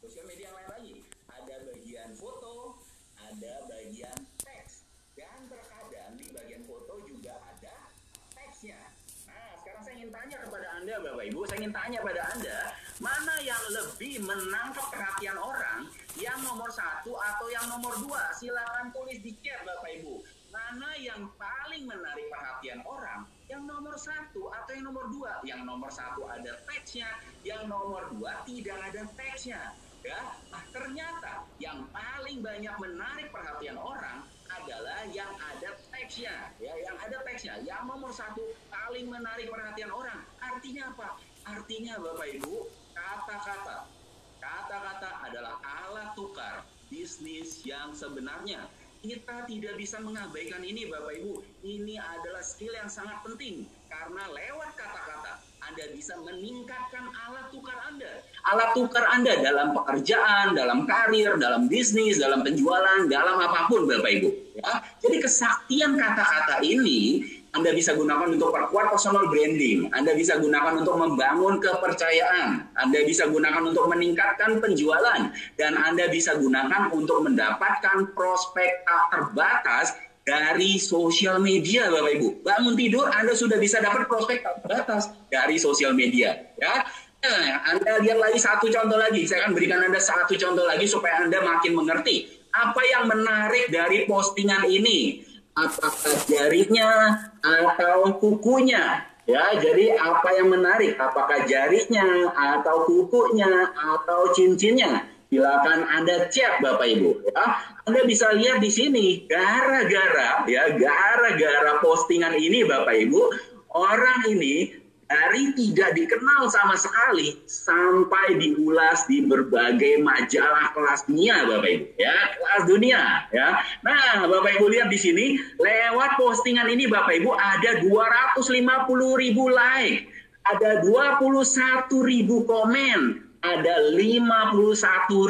sosial media yang lain lagi. Ada bagian foto, ada bagian teks, dan terkadang di bagian foto juga ada teksnya. Nah, sekarang saya ingin tanya kepada Anda, Bapak Ibu, saya ingin tanya pada Anda, mana yang lebih menangkap perhatian orang, yang nomor satu atau yang nomor dua? Silakan tulis di chat, Bapak Ibu. Mana yang paling menarik perhatian orang? Yang nomor satu atau yang nomor dua? Yang nomor satu ada teksnya, yang nomor dua tidak ada teksnya ya nah, ternyata yang paling banyak menarik perhatian orang adalah yang ada teksnya. Ya yang ada teksnya. Yang nomor satu paling menarik perhatian orang. Artinya apa? Artinya bapak ibu kata-kata. Kata-kata adalah alat tukar bisnis yang sebenarnya. Kita tidak bisa mengabaikan ini Bapak Ibu. Ini adalah skill yang sangat penting karena lewat kata-kata anda bisa meningkatkan alat tukar Anda. Alat tukar Anda dalam pekerjaan, dalam karir, dalam bisnis, dalam penjualan, dalam apa pun Bapak Ibu. Ya. Jadi kesaktian kata-kata ini anda bisa gunakan untuk perkuat personal branding. Anda bisa gunakan untuk membangun kepercayaan. Anda bisa gunakan untuk meningkatkan penjualan. Dan Anda bisa gunakan untuk mendapatkan prospek tak terbatas dari sosial media Bapak Ibu. Bangun tidur Anda sudah bisa dapat prospek terbatas dari sosial media ya. Nah, anda lihat lagi satu contoh lagi. Saya akan berikan Anda satu contoh lagi supaya Anda makin mengerti apa yang menarik dari postingan ini. Apakah jarinya atau kukunya? Ya, jadi apa yang menarik? Apakah jarinya atau kukunya atau cincinnya? Silakan Anda cek Bapak Ibu. Ya. Anda bisa lihat di sini gara-gara ya gara-gara postingan ini Bapak Ibu orang ini dari tidak dikenal sama sekali sampai diulas di berbagai majalah kelas dunia Bapak Ibu. Ya kelas dunia ya. Nah Bapak Ibu lihat di sini lewat postingan ini Bapak Ibu ada 250 ribu like ada 21 ribu komen ada 51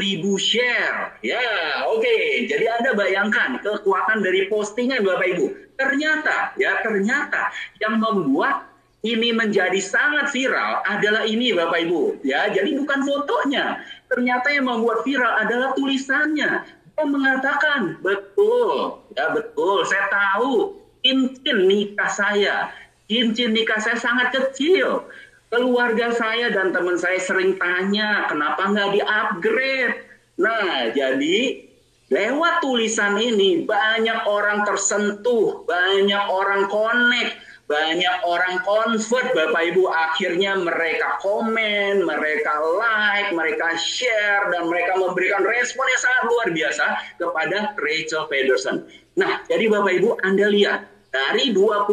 ribu share. Ya, oke. Okay. Jadi Anda bayangkan kekuatan dari postingan Bapak Ibu. Ternyata, ya ternyata yang membuat ini menjadi sangat viral adalah ini Bapak Ibu. Ya, jadi bukan fotonya. Ternyata yang membuat viral adalah tulisannya. Dia mengatakan, betul, ya betul. Saya tahu cincin nikah saya, cincin nikah saya sangat kecil Keluarga saya dan teman saya sering tanya, kenapa nggak di-upgrade? Nah, jadi lewat tulisan ini banyak orang tersentuh, banyak orang connect, banyak orang convert Bapak Ibu akhirnya mereka komen, mereka like, mereka share dan mereka memberikan respon yang sangat luar biasa kepada Rachel Pedersen. Nah, jadi Bapak Ibu Anda lihat dari 21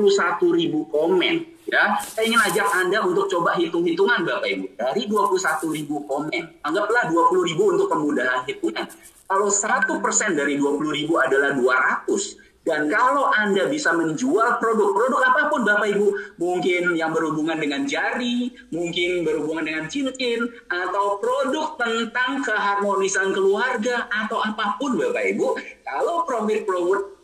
ribu komen Ya, saya ingin ajak Anda untuk coba hitung-hitungan Bapak Ibu. Dari 21 ribu komen, anggaplah 20 ribu untuk kemudahan hitungan. Kalau 100% dari 20 ribu adalah 200, dan kalau Anda bisa menjual produk-produk apa pun Bapak Ibu, mungkin yang berhubungan dengan jari, mungkin berhubungan dengan cincin, atau produk tentang keharmonisan keluarga, atau apa pun Bapak Ibu, kalau profit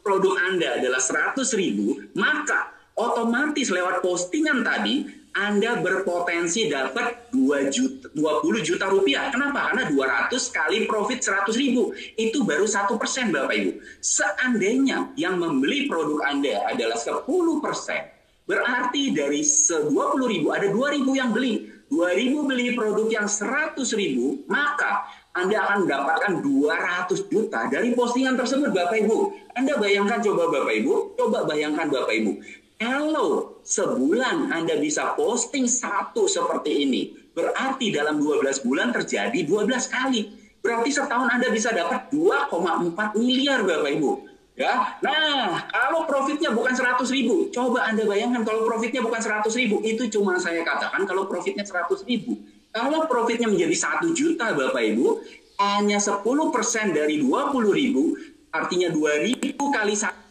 produk, Anda adalah 100 ribu, maka otomatis lewat postingan tadi anda berpotensi dapat 2 juta, 20 juta rupiah. Kenapa? Karena 200 kali profit 100 ribu. Itu baru satu persen Bapak Ibu. Seandainya yang membeli produk Anda adalah 10 persen, berarti dari 20 ribu ada 2 ribu yang beli. 2 ribu beli produk yang 100 ribu, maka anda akan mendapatkan 200 juta dari postingan tersebut Bapak Ibu. Anda bayangkan coba Bapak Ibu, coba bayangkan Bapak Ibu. Kalau sebulan Anda bisa posting satu seperti ini, berarti dalam 12 bulan terjadi 12 kali. Berarti setahun Anda bisa dapat 2,4 miliar Bapak Ibu. Ya, nah kalau profitnya bukan 100 ribu, coba Anda bayangkan kalau profitnya bukan 100 ribu, itu cuma saya katakan kalau profitnya 100 ribu. Kalau profitnya menjadi 1 juta Bapak Ibu, hanya 10% dari 20 ribu, artinya 2 ribu kali 1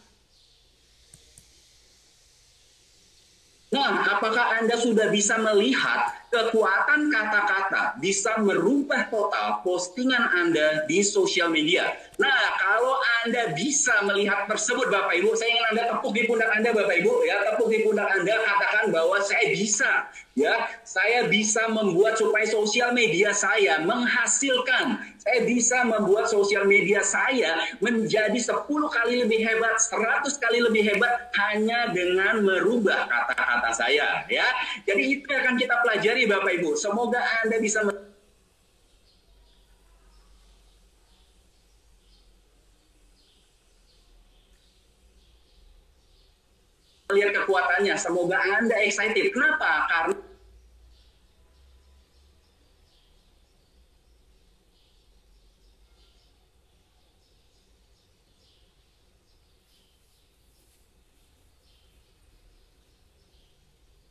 Nah, apakah Anda sudah bisa melihat kekuatan kata-kata bisa merubah total postingan Anda di sosial media. Nah, kalau Anda bisa melihat tersebut Bapak Ibu, saya ingin Anda tepuk di pundak Anda Bapak Ibu, ya, tepuk di pundak Anda katakan bahwa saya bisa, ya, saya bisa membuat supaya sosial media saya menghasilkan, saya bisa membuat sosial media saya menjadi 10 kali lebih hebat, 100 kali lebih hebat hanya dengan merubah kata-kata saya, ya. Jadi itu akan kita pelajari Bapak Ibu. Semoga Anda bisa melihat kekuatannya. Semoga Anda excited. Kenapa? Karena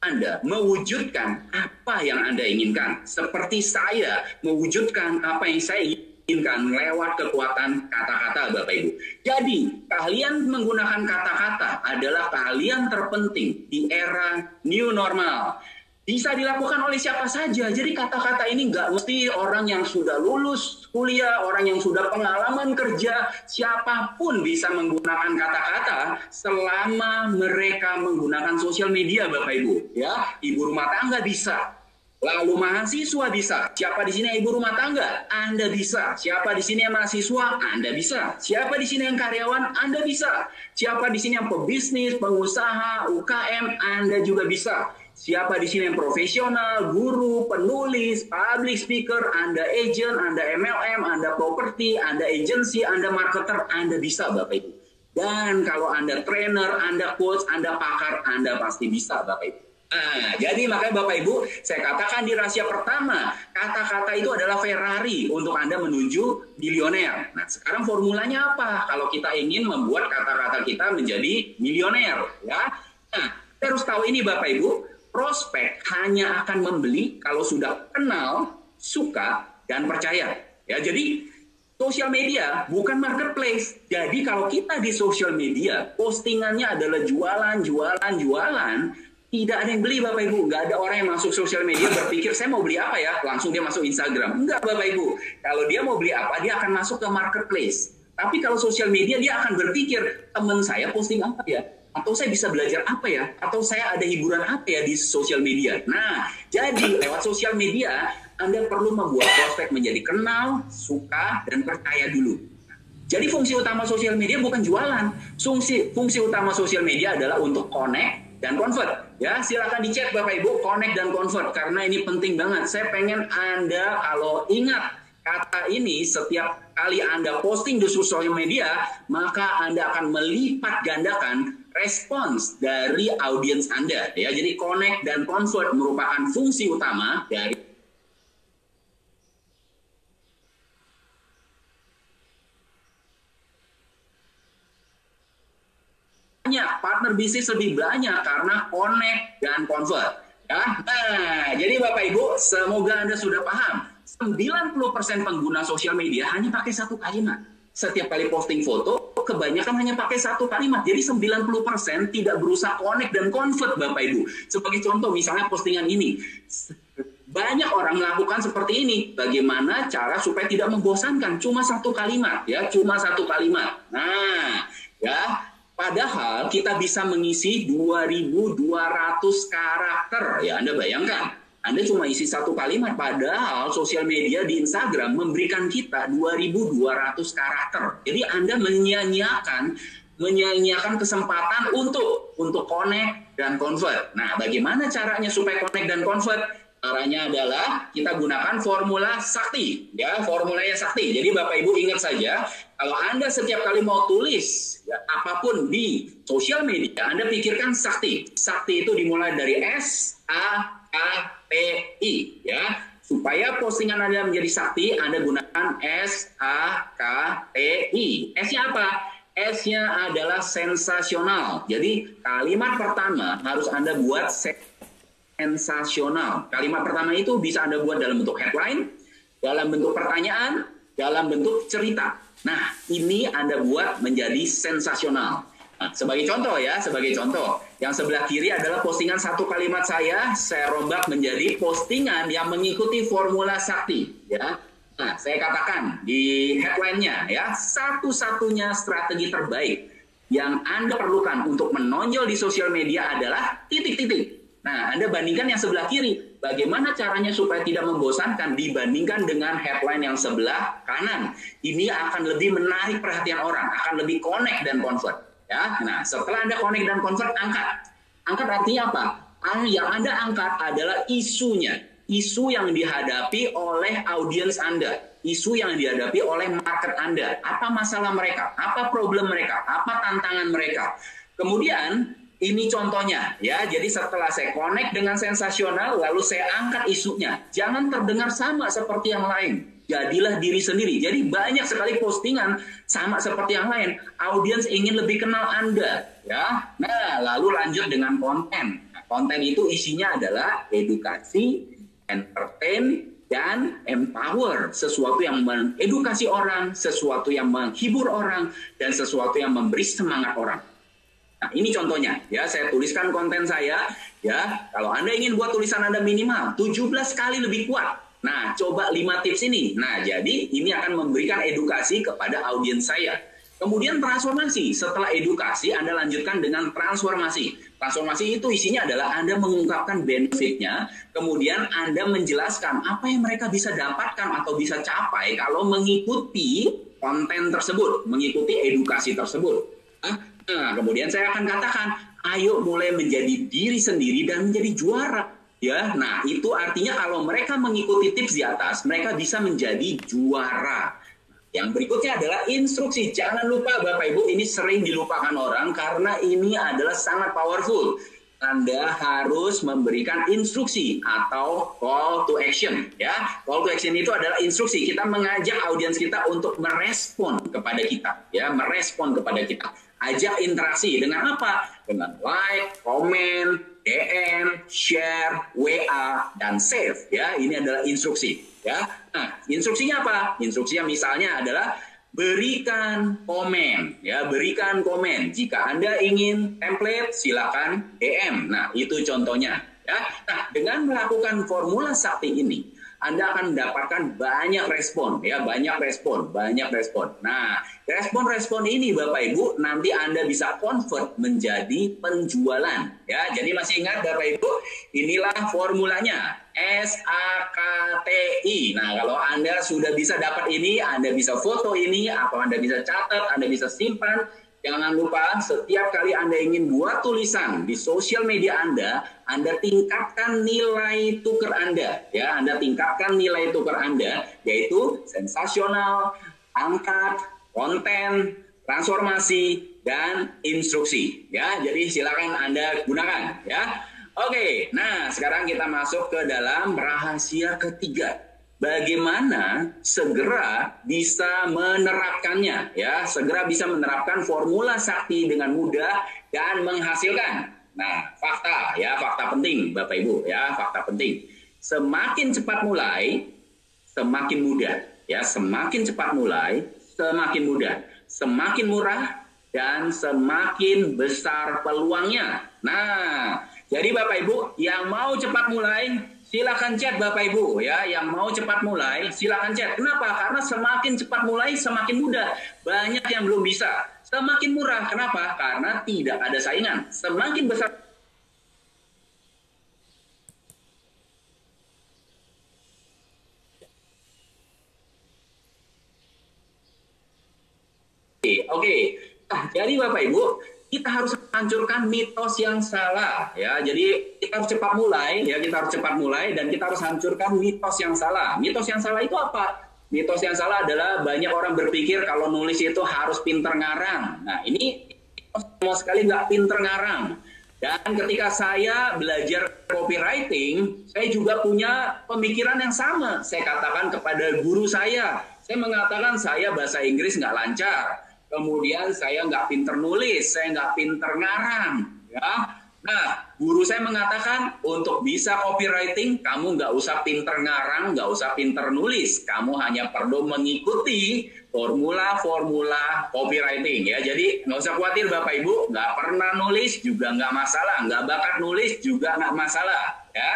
Anda mewujudkan apa yang Anda inginkan. Seperti saya mewujudkan apa yang saya inginkan lewat kekuatan kata-kata Bapak Ibu. Jadi, keahlian menggunakan kata-kata adalah keahlian terpenting di era new normal bisa dilakukan oleh siapa saja. Jadi kata-kata ini nggak mesti orang yang sudah lulus kuliah, orang yang sudah pengalaman kerja, siapa pun bisa menggunakan kata-kata selama mereka menggunakan sosial media, Bapak Ibu. Ya, ibu rumah tangga bisa. Lalu mahasiswa bisa. Siapa di sini ibu rumah tangga? Anda bisa. Siapa di sini yang mahasiswa? Anda bisa. Siapa di sini yang karyawan? Anda bisa. Siapa di sini yang pebisnis, pengusaha, UKM? Anda juga bisa. Siapa di sini yang profesional, guru, penulis, public speaker, Anda agent, Anda MLM, Anda properti, Anda agency, Anda marketer, Anda bisa Bapak Ibu. Dan kalau Anda trainer, Anda coach, Anda pakar, Anda pasti bisa Bapak Ibu. Nah, jadi makanya Bapak Ibu, saya katakan di rahasia pertama, kata-kata itu adalah Ferrari untuk Anda menuju milioner. Nah, sekarang formulanya apa? Kalau kita ingin membuat kata-kata kita menjadi milioner, ya. Nah, terus tahu ini Bapak Ibu, prospek hanya akan membeli kalau sudah kenal, suka, dan percaya. Ya, jadi sosial media bukan marketplace. Jadi kalau kita di sosial media, postingannya adalah jualan, jualan, jualan, tidak ada yang beli Bapak Ibu. Nggak ada orang yang masuk sosial media berpikir, saya mau beli apa ya? Langsung dia masuk Instagram. Enggak Bapak Ibu. Kalau dia mau beli apa, dia akan masuk ke marketplace. Tapi kalau sosial media, dia akan berpikir, teman saya posting apa ya? Atau saya bisa belajar apa ya? Atau saya ada hiburan apa ya di sosial media? Nah jadi lewat sosial media anda perlu membuat prospek menjadi kenal suka dan percaya dulu. Jadi fungsi utama sosial media bukan jualan. Fungsi fungsi utama sosial media adalah untuk connect dan convert. Ya silakan dicek bapak ibu connect dan convert karena ini penting banget. Saya pengen anda kalau ingat kata ini setiap kali Anda posting di sosial media, maka Anda akan melipat gandakan respons dari audiens Anda ya. Jadi connect dan convert merupakan fungsi utama dari banyak partner bisnis lebih banyak karena connect dan convert ya. Nah, jadi Bapak Ibu, semoga Anda sudah paham. 90% pengguna sosial media hanya pakai satu kalimat setiap kali posting foto, kebanyakan hanya pakai satu kalimat. Jadi 90% tidak berusaha connect dan convert Bapak Ibu. Sebagai contoh, misalnya postingan ini. Banyak orang melakukan seperti ini. Bagaimana cara supaya tidak membosankan? Cuma satu kalimat, ya, cuma satu kalimat. Nah, ya, padahal kita bisa mengisi 2.200 karakter. Ya, Anda bayangkan anda cuma isi satu kalimat, padahal sosial media di Instagram memberikan kita 2.200 karakter. Jadi Anda menyia-nyiakan menyia-nyiakan kesempatan untuk untuk connect dan convert. Nah, bagaimana caranya supaya connect dan convert? Caranya adalah kita gunakan formula sakti, ya formulanya sakti. Jadi Bapak Ibu ingat saja, kalau Anda setiap kali mau tulis ya, apa pun di sosial media, Anda pikirkan sakti. Sakti itu dimulai dari S, A, K, PI ya. Supaya postingan Anda menjadi sakti, Anda gunakan S A K T I. S-nya apa? S-nya adalah sensasional. Jadi kalimat pertama harus Anda buat sensasional. Kalimat pertama itu bisa Anda buat dalam bentuk headline, dalam bentuk pertanyaan, dalam bentuk cerita. Nah, ini Anda buat menjadi sensasional. Sebagai contoh ya, sebagai contoh, yang sebelah kiri adalah postingan satu kalimat saya, saya rombak menjadi postingan yang mengikuti formula sakti, ya. Nah, saya katakan di headline-nya ya, satu-satunya strategi terbaik yang Anda perlukan untuk menonjol di sosial media adalah titik-titik. Nah, Anda bandingkan yang sebelah kiri. Bagaimana caranya supaya tidak membosankan dibandingkan dengan headline yang sebelah kanan. Ini akan lebih menarik perhatian orang, akan lebih connect dan convert. Ya, nah setelah Anda connect dan convert, angkat. Angkat artinya apa? Yang Anda angkat adalah isunya. Isu yang dihadapi oleh audiens Anda. Isu yang dihadapi oleh market Anda. Apa masalah mereka? Apa problem mereka? Apa tantangan mereka? Kemudian ini contohnya ya. Jadi setelah saya connect dengan sensasional lalu saya angkat isunya. Jangan terdengar sama seperti yang lain. Jadilah diri sendiri. Jadi banyak sekali postingan sama seperti yang lain. Audiens ingin lebih kenal Anda ya. Nah, lalu lanjut dengan konten. konten itu isinya adalah edukasi, entertain, dan empower sesuatu yang mengedukasi orang, sesuatu yang menghibur orang, dan sesuatu yang memberi semangat orang. Nah, ini contohnya ya, saya tuliskan konten saya ya. Kalau Anda ingin buat tulisan Anda minimal 17 kali lebih kuat. Nah, coba 5 tips ini. Nah, jadi ini akan memberikan edukasi kepada audiens saya. Kemudian transformasi. Setelah edukasi, Anda lanjutkan dengan transformasi. Transformasi itu isinya adalah Anda mengungkapkan benefitnya, kemudian Anda menjelaskan apa yang mereka bisa dapatkan atau bisa capai kalau mengikuti konten tersebut, mengikuti edukasi tersebut. Nah, kemudian saya akan katakan, ayo mulai menjadi diri sendiri dan menjadi juara. Ya, nah itu artinya kalau mereka mengikuti tips di atas, mereka bisa menjadi juara. Yang berikutnya adalah instruksi. Jangan lupa Bapak Ibu, ini sering dilupakan orang karena ini adalah sangat powerful. Anda harus memberikan instruksi atau call to action ya. Call to action itu adalah instruksi. Kita mengajak audiens kita untuk merespon kepada kita ya, merespon kepada kita ajak interaksi dengan apa? Dengan like, komen, DM, share, WA, dan save. Ya, ini adalah instruksi. Ya, nah instruksinya apa? Instruksinya misalnya adalah berikan komen. Ya, berikan komen. Jika anda ingin template, silakan DM. Nah, itu contohnya. Ya, nah dengan melakukan formula sakti ini, anda akan mendapatkan banyak respon, ya banyak respon, banyak respon. Nah, respon-respon ini Bapak Ibu nanti Anda bisa convert menjadi penjualan, ya. Jadi masih ingat Bapak Ibu, inilah formulanya S A K T I. Nah, kalau Anda sudah bisa dapat ini, Anda bisa foto ini, atau Anda bisa catat, Anda bisa simpan, Jangan lupa setiap kali Anda ingin buat tulisan di sosial media Anda, Anda tingkatkan nilai tukar Anda. Ya, Anda tingkatkan nilai tukar Anda, yaitu sensasional, angkat, konten, transformasi, dan instruksi. Ya, jadi silakan Anda gunakan. Ya, oke. Nah, sekarang kita masuk ke dalam rahasia ketiga bagaimana segera bisa menerapkannya ya? Segera bisa menerapkan formula sakti dengan mudah dan menghasilkan. Nah fakta ya fakta penting Bapak Ibu ya fakta penting. Semakin cepat mulai semakin mudah ya. Semakin cepat mulai semakin mudah. Semakin murah dan semakin besar peluangnya. Nah jadi Bapak Ibu yang mau cepat mulai Silakan chat Bapak Ibu ya yang mau cepat mulai, silakan chat. Kenapa? Karena semakin cepat mulai semakin mudah. Banyak yang belum bisa. Semakin murah. Kenapa? Karena tidak ada saingan. Semakin besar Oke, okay. nah, jadi Bapak Ibu, kita harus hancurkan mitos yang salah ya. Jadi kita harus cepat mulai ya, kita harus cepat mulai dan kita harus hancurkan mitos yang salah. Mitos yang salah itu apa? Mitos yang salah adalah banyak orang berpikir kalau nulis itu harus pinter ngarang. Nah ini sama sekali nggak pinter ngarang. Dan ketika saya belajar copywriting, saya juga punya pemikiran yang sama. Saya katakan kepada guru saya, saya mengatakan saya bahasa Inggris nggak lancar kemudian saya nggak pinter nulis, saya nggak pinter ngarang, ya. Nah, guru saya mengatakan untuk bisa copywriting, kamu nggak usah pinter ngarang, nggak usah pinter nulis, kamu hanya perlu mengikuti formula-formula copywriting ya. Jadi nggak usah khawatir Bapak Ibu, nggak pernah nulis juga nggak masalah, nggak bakat nulis juga nggak masalah ya.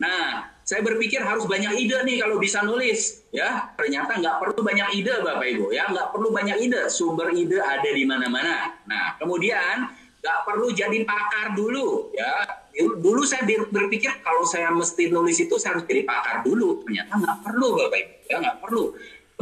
Nah, saya berpikir harus banyak ide nih kalau bisa nulis ya. Ternyata nggak perlu banyak ide Bapak Ibu ya, nggak perlu banyak ide. Sumber ide ada di mana-mana. Nah, kemudian nggak perlu jadi pakar dulu ya. Dulu saya berpikir kalau saya mesti nulis itu saya harus jadi pakar dulu. Ternyata nggak perlu Bapak Ibu ya, nggak perlu.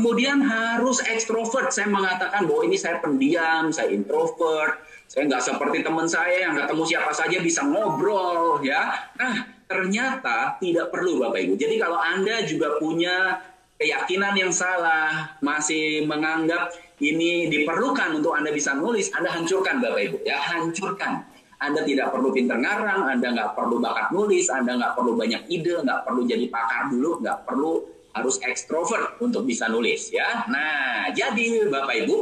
Kemudian harus ekstrovert. Saya mengatakan bahwa ini saya pendiam, saya introvert. Saya nggak seperti teman saya yang ketemu siapa saja bisa ngobrol, ya. Nah, ternyata tidak perlu Bapak Ibu. Jadi kalau Anda juga punya keyakinan yang salah, masih menganggap ini diperlukan untuk Anda bisa nulis, Anda hancurkan Bapak Ibu. Ya, hancurkan. Anda tidak perlu pinter ngarang, Anda nggak perlu bakat nulis, Anda nggak perlu banyak ide, nggak perlu jadi pakar dulu, nggak perlu harus ekstrovert untuk bisa nulis ya. Nah, jadi Bapak Ibu,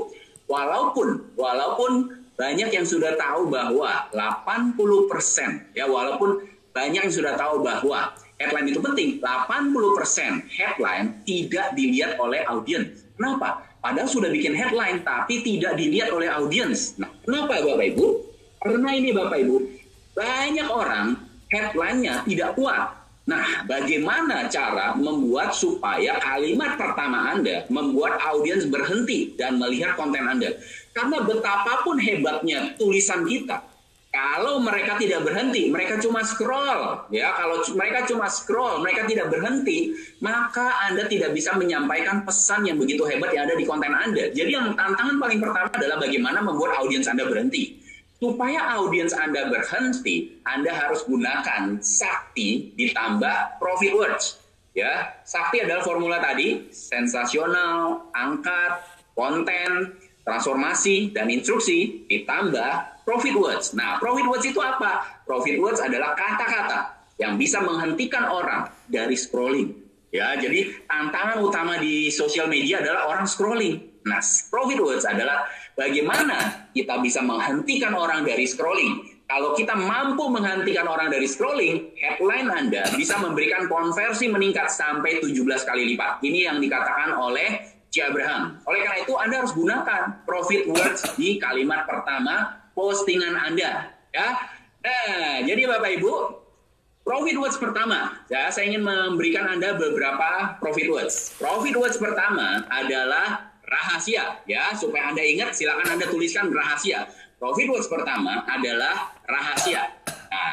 walaupun walaupun banyak yang sudah tahu bahwa 80% ya walaupun banyak yang sudah tahu bahwa headline itu penting, 80% headline tidak dilihat oleh audiens. Kenapa? Padahal sudah bikin headline tapi tidak dilihat oleh audiens. Nah, kenapa Bapak Ibu? Karena ini Bapak Ibu, banyak orang headline-nya tidak kuat Nah, bagaimana cara membuat supaya kalimat pertama Anda membuat audiens berhenti dan melihat konten Anda? Karena betapapun hebatnya tulisan kita, kalau mereka tidak berhenti, mereka cuma scroll, ya. Kalau mereka cuma scroll, mereka tidak berhenti, maka Anda tidak bisa menyampaikan pesan yang begitu hebat yang ada di konten Anda. Jadi yang tantangan paling pertama adalah bagaimana membuat audiens Anda berhenti. Supaya audiens Anda berhenti, Anda harus gunakan sakti ditambah profit words. Ya, sakti adalah formula tadi, sensasional, angkat, konten, transformasi, dan instruksi ditambah profit words. Nah, profit words itu apa? Profit words adalah kata-kata yang bisa menghentikan orang dari scrolling. Ya, jadi tantangan utama di sosial media adalah orang scrolling. Nah, profit words adalah bagaimana kita bisa menghentikan orang dari scrolling. Kalau kita mampu menghentikan orang dari scrolling, headline Anda bisa memberikan konversi meningkat sampai 17 kali lipat. Ini yang dikatakan oleh C. Abraham. Oleh karena itu, Anda harus gunakan profit words di kalimat pertama postingan Anda. Ya, Nah, jadi Bapak Ibu, profit words pertama, ya, saya ingin memberikan Anda beberapa profit words. Profit words pertama adalah rahasia ya. Supaya anda ingat silakan anda tuliskan rahasia. Profit words pertama adalah rahasia. Nah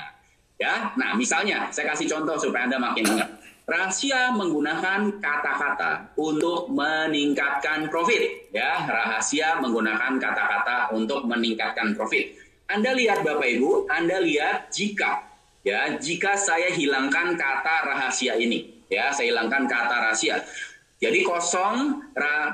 ya. Nah misalnya saya kasih contoh supaya anda makin ingat. Rahasia menggunakan kata-kata untuk meningkatkan profit ya. Rahasia menggunakan kata-kata untuk meningkatkan profit. Anda lihat bapak ibu anda lihat jika ya. Jika saya hilangkan kata rahasia ini ya. Saya hilangkan kata rahasia jadi kosong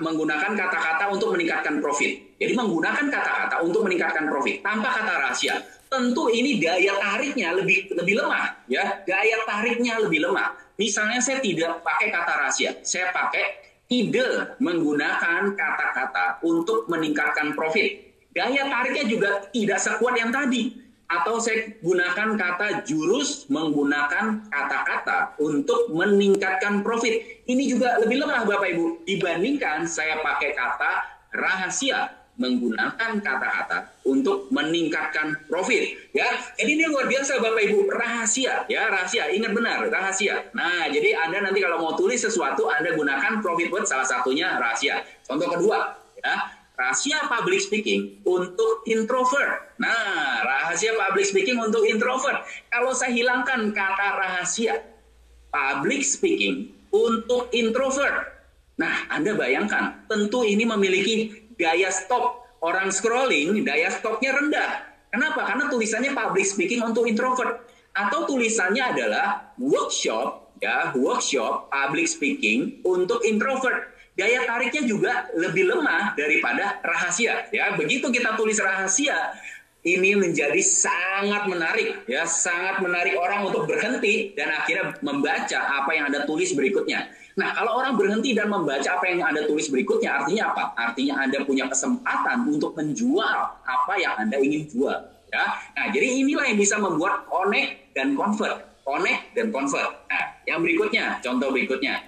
menggunakan kata-kata untuk meningkatkan profit. Jadi menggunakan kata-kata untuk meningkatkan profit tanpa kata rahasia. Tentu ini daya tariknya lebih lebih lemah, ya. Daya tariknya lebih lemah. Misalnya saya tidak pakai kata rahasia, saya pakai ide menggunakan kata-kata untuk meningkatkan profit. Daya tariknya juga tidak sekuat yang tadi atau saya gunakan kata jurus menggunakan kata-kata untuk meningkatkan profit. Ini juga lebih lemah Bapak Ibu dibandingkan saya pakai kata rahasia menggunakan kata-kata untuk meningkatkan profit ya. Jadi ini luar biasa Bapak Ibu, rahasia ya, rahasia. Ingat benar, rahasia. Nah, jadi Anda nanti kalau mau tulis sesuatu Anda gunakan profit word salah satunya rahasia. Contoh kedua ya, rahasia public speaking untuk introvert. Nah, rahasia public speaking untuk introvert. Kalau saya hilangkan kata rahasia public speaking untuk introvert. Nah, Anda bayangkan, tentu ini memiliki daya stop. Orang scrolling, daya stopnya rendah. Kenapa? Karena tulisannya public speaking untuk introvert. Atau tulisannya adalah workshop, ya, workshop public speaking untuk introvert daya tariknya juga lebih lemah daripada rahasia. Ya, begitu kita tulis rahasia, ini menjadi sangat menarik, ya, sangat menarik orang untuk berhenti dan akhirnya membaca apa yang Anda tulis berikutnya. Nah, kalau orang berhenti dan membaca apa yang Anda tulis berikutnya, artinya apa? Artinya Anda punya kesempatan untuk menjual apa yang Anda ingin jual. Ya, nah jadi inilah yang bisa membuat connect dan convert, connect dan convert. Nah, yang berikutnya, contoh berikutnya,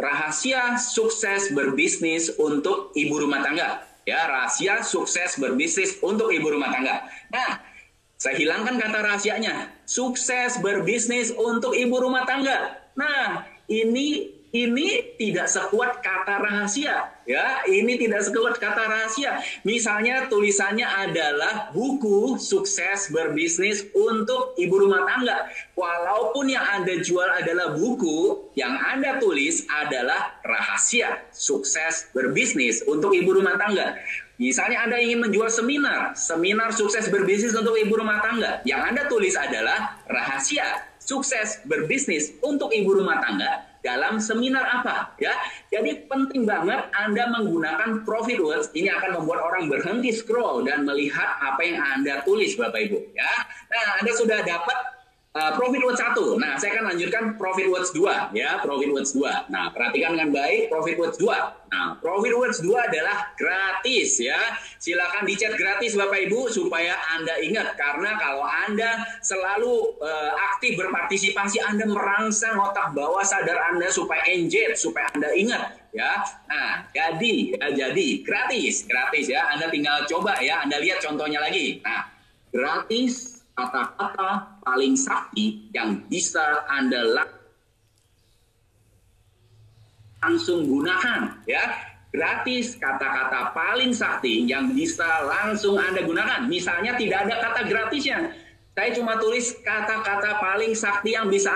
rahasia sukses berbisnis untuk ibu rumah tangga. Ya, rahasia sukses berbisnis untuk ibu rumah tangga. Nah, saya hilangkan kata rahasianya. Sukses berbisnis untuk ibu rumah tangga. Nah, ini ini tidak sekuat kata rahasia ya. Ini tidak sekuat kata rahasia. Misalnya tulisannya adalah buku sukses berbisnis untuk ibu rumah tangga. Walaupun yang anda jual adalah buku yang anda tulis adalah rahasia sukses berbisnis untuk ibu rumah tangga. Misalnya Anda ingin menjual seminar, seminar sukses berbisnis untuk ibu rumah tangga. Yang Anda tulis adalah rahasia sukses berbisnis untuk ibu rumah tangga dalam seminar apa ya. Jadi penting banget Anda menggunakan profit words ini akan membuat orang berhenti scroll dan melihat apa yang Anda tulis Bapak Ibu ya. Nah, Anda sudah dapat Uh, profit words 1. Nah, saya akan lanjutkan profit words 2 ya, profit words 2. Nah, perhatikan dengan baik profit words 2. Nah, profit words 2 adalah gratis ya. Silakan dicat gratis Bapak Ibu supaya Anda ingat karena kalau Anda selalu uh, aktif berpartisipasi Anda merangsang otak bawah sadar Anda supaya engage, supaya Anda ingat ya. Nah, jadi ya, jadi gratis, gratis ya. Anda tinggal coba ya, Anda lihat contohnya lagi. Nah, gratis kata-kata paling sakti yang bisa Anda langsung gunakan ya. Gratis kata-kata paling sakti yang bisa langsung Anda gunakan. Misalnya tidak ada kata gratisnya. Saya cuma tulis kata-kata paling sakti yang bisa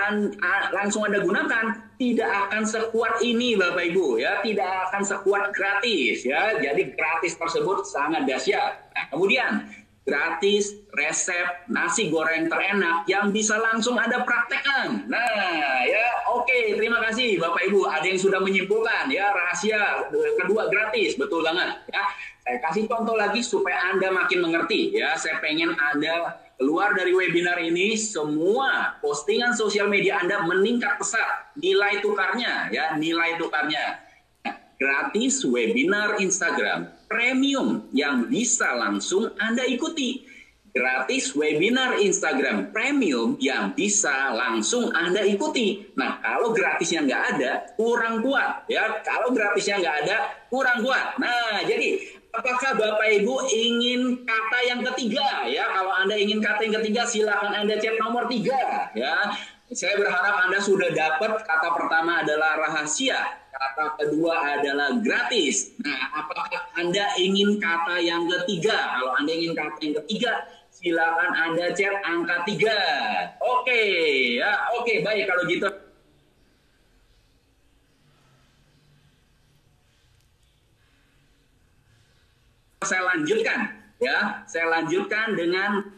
langsung Anda gunakan tidak akan sekuat ini Bapak Ibu ya. Tidak akan sekuat gratis ya. Jadi gratis tersebut sangat dahsyat. Nah, kemudian gratis resep nasi goreng terenak yang bisa langsung Anda praktekkan. Nah, ya oke, okay, terima kasih Bapak Ibu. Ada yang sudah menyimpulkan ya rahasia kedua gratis, betul banget ya. Saya kasih contoh lagi supaya Anda makin mengerti ya. Saya pengen Anda keluar dari webinar ini semua postingan sosial media Anda meningkat pesat nilai tukarnya ya, nilai tukarnya. gratis webinar Instagram premium yang bisa langsung Anda ikuti. Gratis webinar Instagram premium yang bisa langsung Anda ikuti. Nah, kalau gratisnya nggak ada, kurang kuat. ya. Kalau gratisnya nggak ada, kurang kuat. Nah, jadi apakah Bapak Ibu ingin kata yang ketiga? Ya, kalau Anda ingin kata yang ketiga, silakan Anda chat nomor tiga. Ya, saya berharap Anda sudah dapat kata pertama adalah rahasia Kata kedua adalah gratis. Nah, apakah Anda ingin kata yang ketiga? Kalau Anda ingin kata yang ketiga, silakan Anda chat angka tiga. Oke, ya, oke, baik kalau gitu. Saya lanjutkan, ya, saya lanjutkan dengan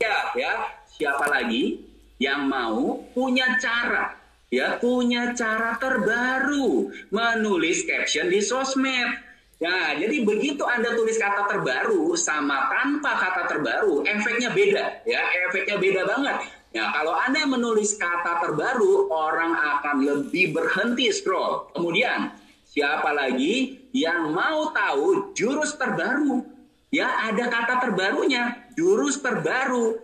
ya, ya, siapa lagi? Yang mau punya cara ya punya cara terbaru menulis caption di sosmed. Nah, jadi begitu Anda tulis kata terbaru sama tanpa kata terbaru, efeknya beda, ya, efeknya beda banget. Ya, kalau Anda menulis kata terbaru, orang akan lebih berhenti scroll. Kemudian, siapa lagi yang mau tahu jurus terbaru? Ya, ada kata terbarunya, jurus terbaru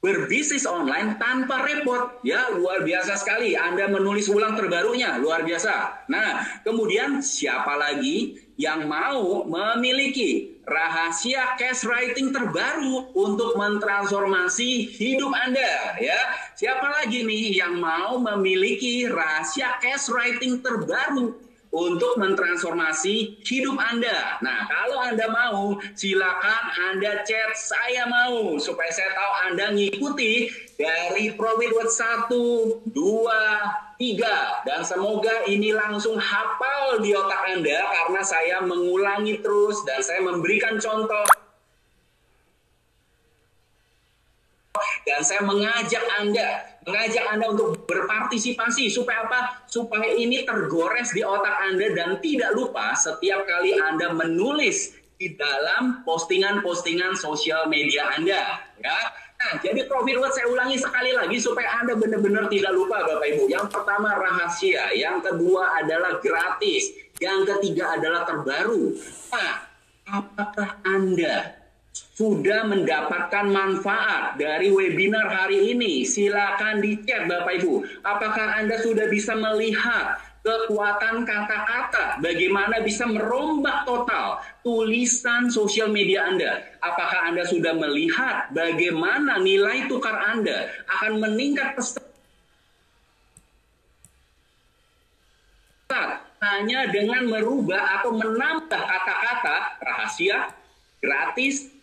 berbisnis online tanpa repot. Ya, luar biasa sekali. Anda menulis ulang terbarunya, luar biasa. Nah, kemudian siapa lagi yang mau memiliki rahasia cash writing terbaru untuk mentransformasi hidup Anda, ya? Siapa lagi nih yang mau memiliki rahasia cash writing terbaru untuk mentransformasi hidup Anda. Nah, kalau Anda mau, silakan Anda chat saya mau supaya saya tahu Anda ngikuti dari Profit Word 1, 2, 3 dan semoga ini langsung hafal di otak Anda karena saya mengulangi terus dan saya memberikan contoh dan saya mengajak Anda mengajak Anda untuk berpartisipasi supaya apa? Supaya ini tergores di otak Anda dan tidak lupa setiap kali Anda menulis di dalam postingan-postingan sosial media Anda, ya. Nah, jadi profit word saya ulangi sekali lagi supaya Anda benar-benar tidak lupa Bapak Ibu. Yang pertama rahasia, yang kedua adalah gratis, yang ketiga adalah terbaru. Nah, apakah Anda sudah mendapatkan manfaat dari webinar hari ini? Silakan dicek Bapak Ibu. Apakah Anda sudah bisa melihat kekuatan kata-kata, bagaimana bisa merombak total tulisan sosial media Anda. Apakah Anda sudah melihat bagaimana nilai tukar Anda akan meningkat pesat hanya dengan merubah atau menambah kata-kata rahasia, gratis,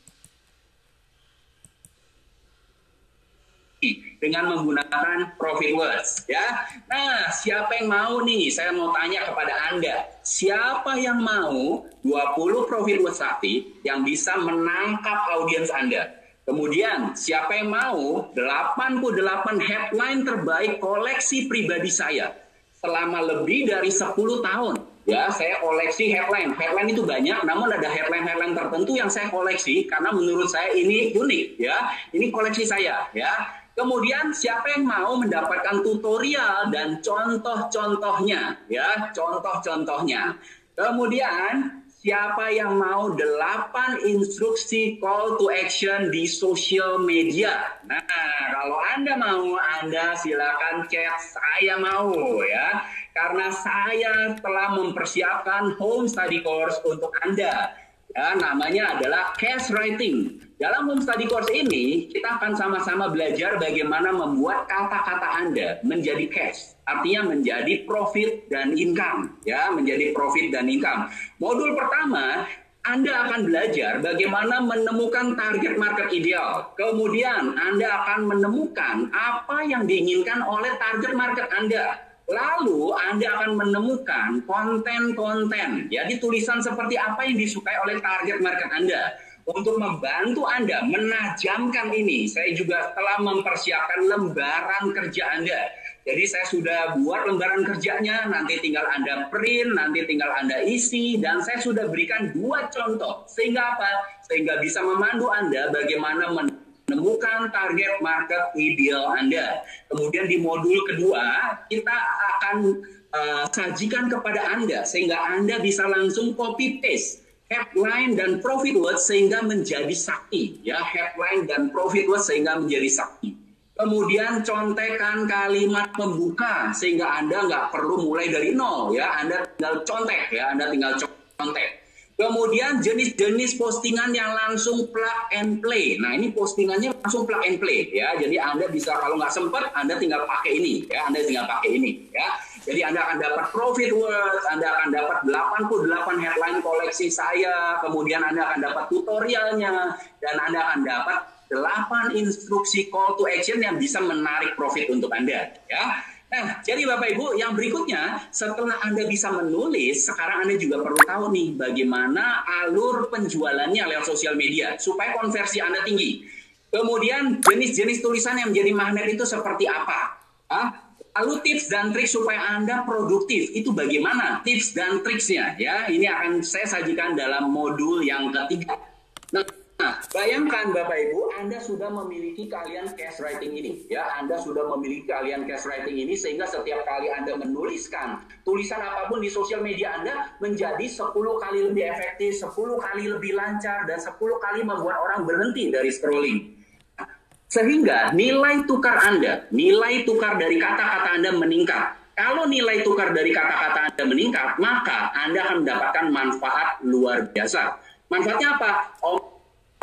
dengan menggunakan profit words ya. Nah, siapa yang mau nih? Saya mau tanya kepada Anda. Siapa yang mau 20 profit words sakti yang bisa menangkap audiens Anda? Kemudian, siapa yang mau 88 headline terbaik koleksi pribadi saya selama lebih dari 10 tahun? Ya, saya koleksi headline. Headline itu banyak, namun ada headline-headline tertentu yang saya koleksi karena menurut saya ini unik ya. Ini koleksi saya ya. Kemudian siapa yang mau mendapatkan tutorial dan contoh-contohnya, ya, contoh-contohnya. Kemudian siapa yang mau 8 instruksi call to action di social media. Nah, kalau Anda mau, Anda silakan chat saya mau ya. Karena saya telah mempersiapkan home study course untuk Anda. Ya, namanya adalah cash writing dalam home study course ini, kita akan sama-sama belajar bagaimana membuat kata-kata Anda menjadi cash, artinya menjadi profit dan income, ya, menjadi profit dan income. Modul pertama, anda akan belajar bagaimana menemukan target market ideal. Kemudian Anda akan menemukan apa yang diinginkan oleh target market Anda. Lalu Anda akan menemukan konten-konten, jadi tulisan seperti apa yang disukai oleh target market Anda untuk membantu Anda menajamkan ini, saya juga telah mempersiapkan lembaran kerja Anda. Jadi saya sudah buat lembaran kerjanya, nanti tinggal Anda print, nanti tinggal Anda isi, dan saya sudah berikan dua contoh. Sehingga apa? Sehingga bisa memandu Anda bagaimana menemukan target market ideal Anda. Kemudian di modul kedua, kita akan uh, sajikan kepada Anda, sehingga Anda bisa langsung copy paste headline dan profit word sehingga menjadi sakti ya. Headline dan profit word sehingga menjadi sakti. Kemudian contekan kalimat pembuka sehingga anda nggak perlu mulai dari nol ya. Anda tinggal contek ya. Anda tinggal contek Kemudian jenis-jenis postingan yang langsung plug and play. Nah ini postingannya langsung plug and play ya. Jadi Anda bisa kalau nggak sempat Anda tinggal pakai ini ya. Anda tinggal pakai ini ya. Jadi Anda akan dapat profit words, Anda akan dapat 88 headline koleksi saya, kemudian Anda akan dapat tutorialnya, dan Anda akan dapat 8 instruksi call to action yang bisa menarik profit untuk Anda. Ya. Nah, jadi Bapak Ibu, yang berikutnya setelah Anda bisa menulis, sekarang Anda juga perlu tahu nih bagaimana alur penjualannya lewat sosial media supaya konversi Anda tinggi. Kemudian jenis-jenis tulisan yang menjadi magnet itu seperti apa? Hah? Lalu tips dan trik supaya Anda produktif itu bagaimana? Tips dan triksnya ya. Ini akan saya sajikan dalam modul yang ketiga. Bayangkan Bapak Ibu, Anda sudah memiliki kalian cash writing ini, ya. Anda sudah memiliki kalian cash writing ini sehingga setiap kali Anda menuliskan tulisan apa pun di sosial media Anda menjadi 10 kali lebih efektif, 10 kali lebih lancar dan 10 kali membuat orang berhenti dari scrolling. Sehingga nilai tukar Anda, nilai tukar dari kata-kata Anda meningkat. Kalau nilai tukar dari kata-kata Anda meningkat, maka Anda akan mendapatkan manfaat luar biasa. Manfaatnya apa?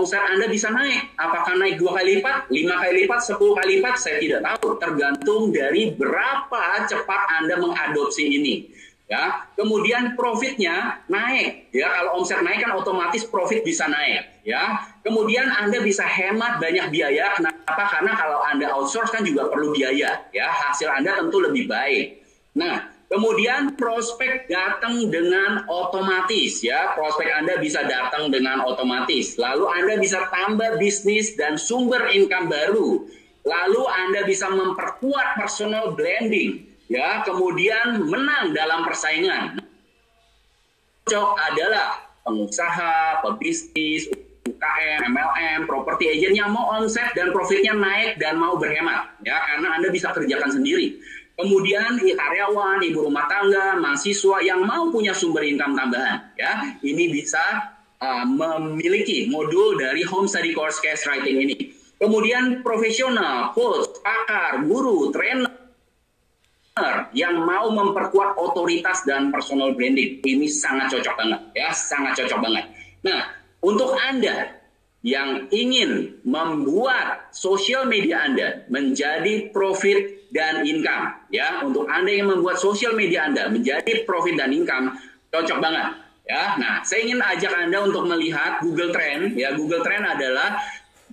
Omset Anda bisa naik. Apakah naik dua kali lipat, lima kali lipat, sepuluh kali lipat? Saya tidak tahu. Tergantung dari berapa cepat Anda mengadopsi ini. Ya. Kemudian profitnya naik. Ya kalau omset naik kan otomatis profit bisa naik. Ya. Kemudian anda bisa hemat banyak biaya. Kenapa? Karena kalau anda outsource kan juga perlu biaya. Ya hasil anda tentu lebih baik. Nah kemudian prospek datang dengan otomatis ya. Prospek anda bisa datang dengan otomatis. Lalu anda bisa tambah bisnis dan sumber income baru. Lalu anda bisa memperkuat personal branding ya. Kemudian menang dalam persaingan. Cocok adalah pengusaha, pebisnis, UKM, MLM, properti agent yang mau omset dan profitnya naik dan mau berhemat, ya. Karena anda bisa kerjakan sendiri. Kemudian karyawan, ibu rumah tangga, mahasiswa yang mau punya sumber income tambahan, ya ini bisa uh, memiliki modul dari home study course case writing ini. Kemudian profesional, coach, pakar, guru, trainer yang mau memperkuat otoritas dan personal branding ini sangat cocok banget ya, sangat cocok banget. Nah, untuk Anda yang ingin membuat sosial media Anda menjadi profit dan income ya, untuk Anda yang membuat sosial media Anda menjadi profit dan income cocok banget ya. Nah, saya ingin ajak Anda untuk melihat Google Trend ya. Google Trend adalah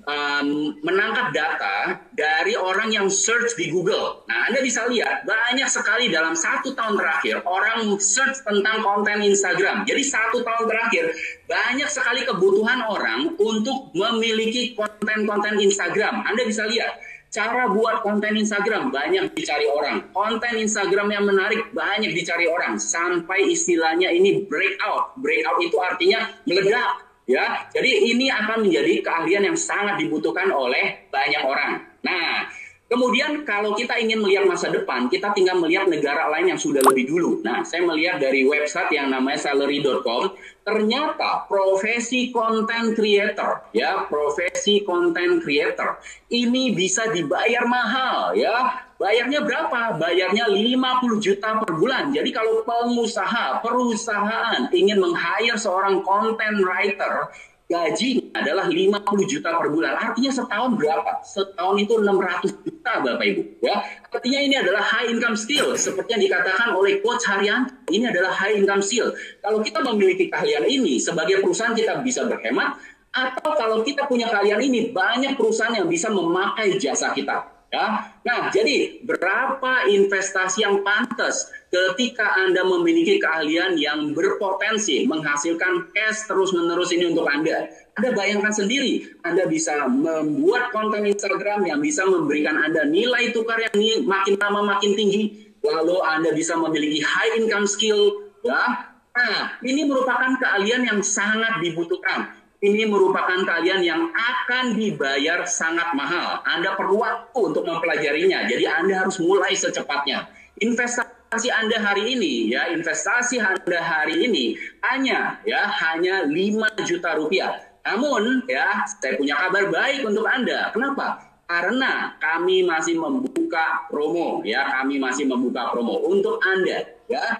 um, menangkap data dari orang yang search di Google. Nah, Anda bisa lihat banyak sekali dalam satu tahun terakhir orang search tentang konten Instagram. Jadi satu tahun terakhir banyak sekali kebutuhan orang untuk memiliki konten-konten Instagram. Anda bisa lihat cara buat konten Instagram banyak dicari orang. Konten Instagram yang menarik banyak dicari orang. Sampai istilahnya ini breakout. Breakout itu artinya meledak Ya, jadi ini akan menjadi keahlian yang sangat dibutuhkan oleh banyak orang. Nah, kemudian kalau kita ingin melihat masa depan, kita tinggal melihat negara lain yang sudah lebih dulu. Nah, saya melihat dari website yang namanya salary.com, ternyata profesi content creator, ya, profesi content creator ini bisa dibayar mahal, ya Bayarnya berapa? Bayarnya 50 juta per bulan. Jadi kalau pengusaha, perusahaan ingin meng-hire seorang content writer, gaji adalah 50 juta per bulan. Artinya setahun berapa? Setahun itu 600 juta Bapak Ibu. Ya, Artinya ini adalah high income skill. Seperti yang dikatakan oleh Coach Haryanto, ini adalah high income skill. Kalau kita memiliki keahlian ini, sebagai perusahaan kita bisa berhemat, atau kalau kita punya keahlian ini, banyak perusahaan yang bisa memakai jasa kita. Ya. Nah, jadi berapa investasi yang pantas ketika Anda memiliki keahlian yang berpotensi menghasilkan cash terus-menerus ini untuk Anda? Anda bayangkan sendiri, Anda bisa membuat konten Instagram yang bisa memberikan Anda nilai tukar yang makin lama makin tinggi, lalu Anda bisa memiliki high income skill, ya. Nah, ini merupakan keahlian yang sangat dibutuhkan ini merupakan kalian yang akan dibayar sangat mahal. Anda perlu waktu untuk mempelajarinya. Jadi Anda harus mulai secepatnya. Investasi Anda hari ini ya, investasi Anda hari ini hanya ya hanya 5 juta rupiah. Namun ya, saya punya kabar baik untuk Anda. Kenapa? Karena kami masih membuka promo ya, kami masih membuka promo untuk Anda ya.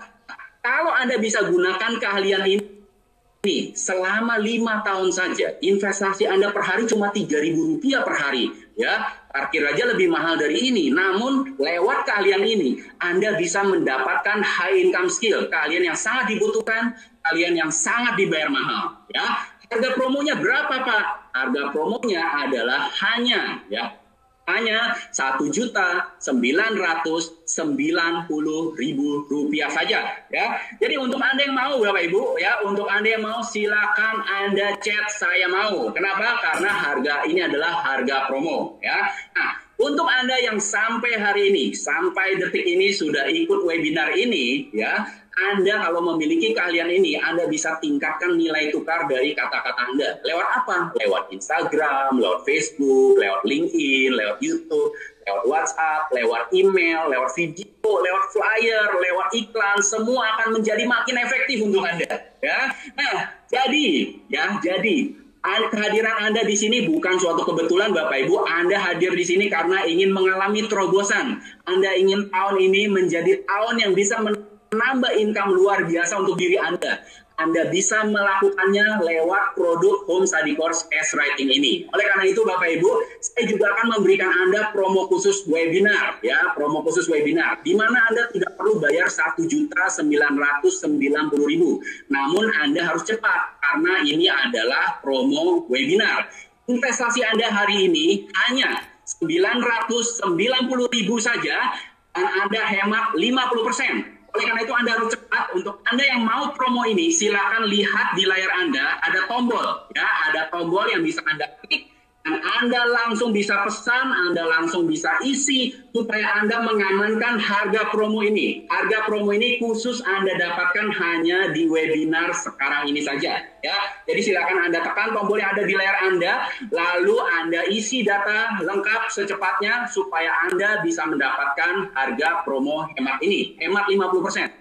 Kalau Anda bisa gunakan keahlian ini selama lima tahun saja investasi Anda per hari cuma tiga ribu rupiah per hari, ya parkir aja lebih mahal dari ini. Namun lewat keahlian ini Anda bisa mendapatkan high income skill, keahlian yang sangat dibutuhkan, keahlian yang sangat dibayar mahal. Ya, harga promonya berapa Pak? Harga promonya adalah hanya ya hanya satu juta sembilan ratus sembilan puluh ribu rupiah saja ya. Jadi untuk anda yang mau bapak ibu ya untuk anda yang mau silakan anda chat saya mau. Kenapa? Karena harga ini adalah harga promo ya. Nah untuk anda yang sampai hari ini sampai detik ini sudah ikut webinar ini ya anda kalau memiliki keahlian ini, Anda bisa tingkatkan nilai tukar dari kata-kata Anda. Lewat apa? Lewat Instagram, lewat Facebook, lewat LinkedIn, lewat YouTube, lewat WhatsApp, lewat email, lewat video, lewat flyer, lewat iklan, semua akan menjadi makin efektif untuk Anda. Ya, nah jadi, ya jadi kehadiran Anda di sini bukan suatu kebetulan Bapak Ibu. Anda hadir di sini karena ingin mengalami terobosan. Anda ingin tahun ini menjadi tahun yang bisa men menambah income luar biasa untuk diri Anda. Anda bisa melakukannya lewat produk Home Study Course S Writing ini. Oleh karena itu Bapak Ibu, saya juga akan memberikan Anda promo khusus webinar ya, promo khusus webinar di mana Anda tidak perlu bayar satu juta sembilan ratus sembilan puluh ribu. Namun Anda harus cepat karena ini adalah promo webinar. Investasi Anda hari ini hanya sembilan ratus sembilan puluh ribu saja dan Anda hemat 50%. Oleh karena itu Anda harus cepat untuk Anda yang mau promo ini silakan lihat di layar Anda ada tombol ya, ada tombol yang bisa Anda klik dan Anda langsung bisa pesan, Anda langsung bisa isi supaya Anda mengamankan harga promo ini. Harga promo ini khusus Anda dapatkan hanya di webinar sekarang ini saja. Ya, jadi silakan Anda tekan tombol yang ada di layar Anda, lalu Anda isi data lengkap secepatnya supaya Anda bisa mendapatkan harga promo hemat ini, hemat 50%.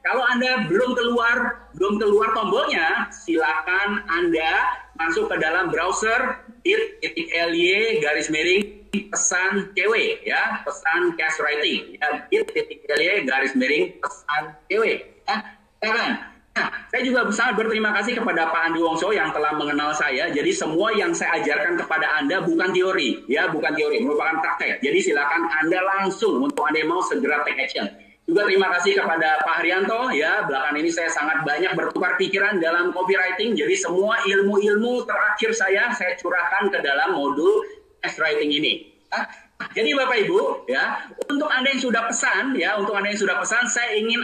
Kalau Anda belum keluar belum keluar tombolnya, silakan Anda masuk ke dalam browser bit.ly garis miring pesan cewek ya, pesan cash writing ya, bit.ly garis miring pesan cewek ya. Sekarang Nah, saya juga sangat berterima kasih kepada Pak Andi Wongso yang telah mengenal saya. Jadi semua yang saya ajarkan kepada Anda bukan teori, ya, bukan teori, merupakan praktek. Jadi silakan Anda langsung untuk Anda yang mau segera take action. Juga terima kasih kepada Pak Haryanto, ya, belakangan ini saya sangat banyak bertukar pikiran dalam copywriting. Jadi semua ilmu-ilmu terakhir saya saya curahkan ke dalam modul writing ini. Jadi Bapak Ibu, ya, untuk Anda yang sudah pesan, ya, untuk Anda yang sudah pesan, saya ingin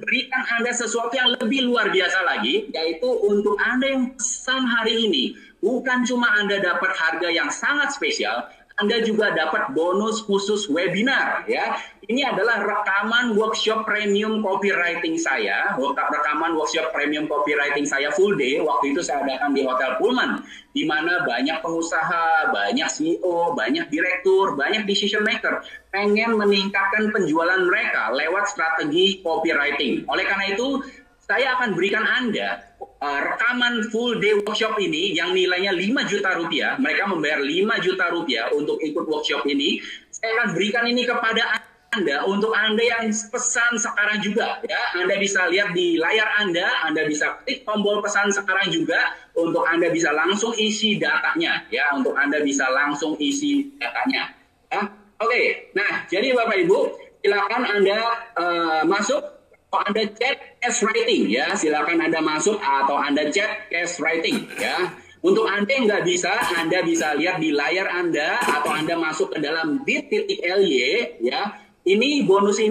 berikan Anda sesuatu yang lebih luar biasa lagi, yaitu untuk Anda yang pesan hari ini, bukan cuma Anda dapat harga yang sangat spesial, anda juga dapat bonus khusus webinar ya. Ini adalah rekaman workshop premium copywriting saya, rekaman workshop premium copywriting saya full day. Waktu itu saya adakan di Hotel Pullman, di mana banyak pengusaha, banyak CEO, banyak direktur, banyak decision maker pengen meningkatkan penjualan mereka lewat strategi copywriting. Oleh karena itu, saya akan berikan Anda uh, rekaman full day workshop ini yang nilainya 5 juta rupiah. Mereka membayar 5 juta rupiah untuk ikut workshop ini. Saya akan berikan ini kepada anda untuk Anda yang pesan sekarang juga ya. Anda bisa lihat di layar Anda, Anda bisa klik tombol pesan sekarang juga untuk Anda bisa langsung isi datanya ya, untuk Anda bisa langsung isi datanya. Ya. Oke. Nah, jadi Bapak Ibu, silakan Anda uh, masuk atau Anda chat cash writing ya, silakan Anda masuk atau Anda chat cash writing ya. Untuk Anda yang nggak bisa, Anda bisa lihat di layar Anda atau Anda masuk ke dalam bit.ly ya. Ini bonus ini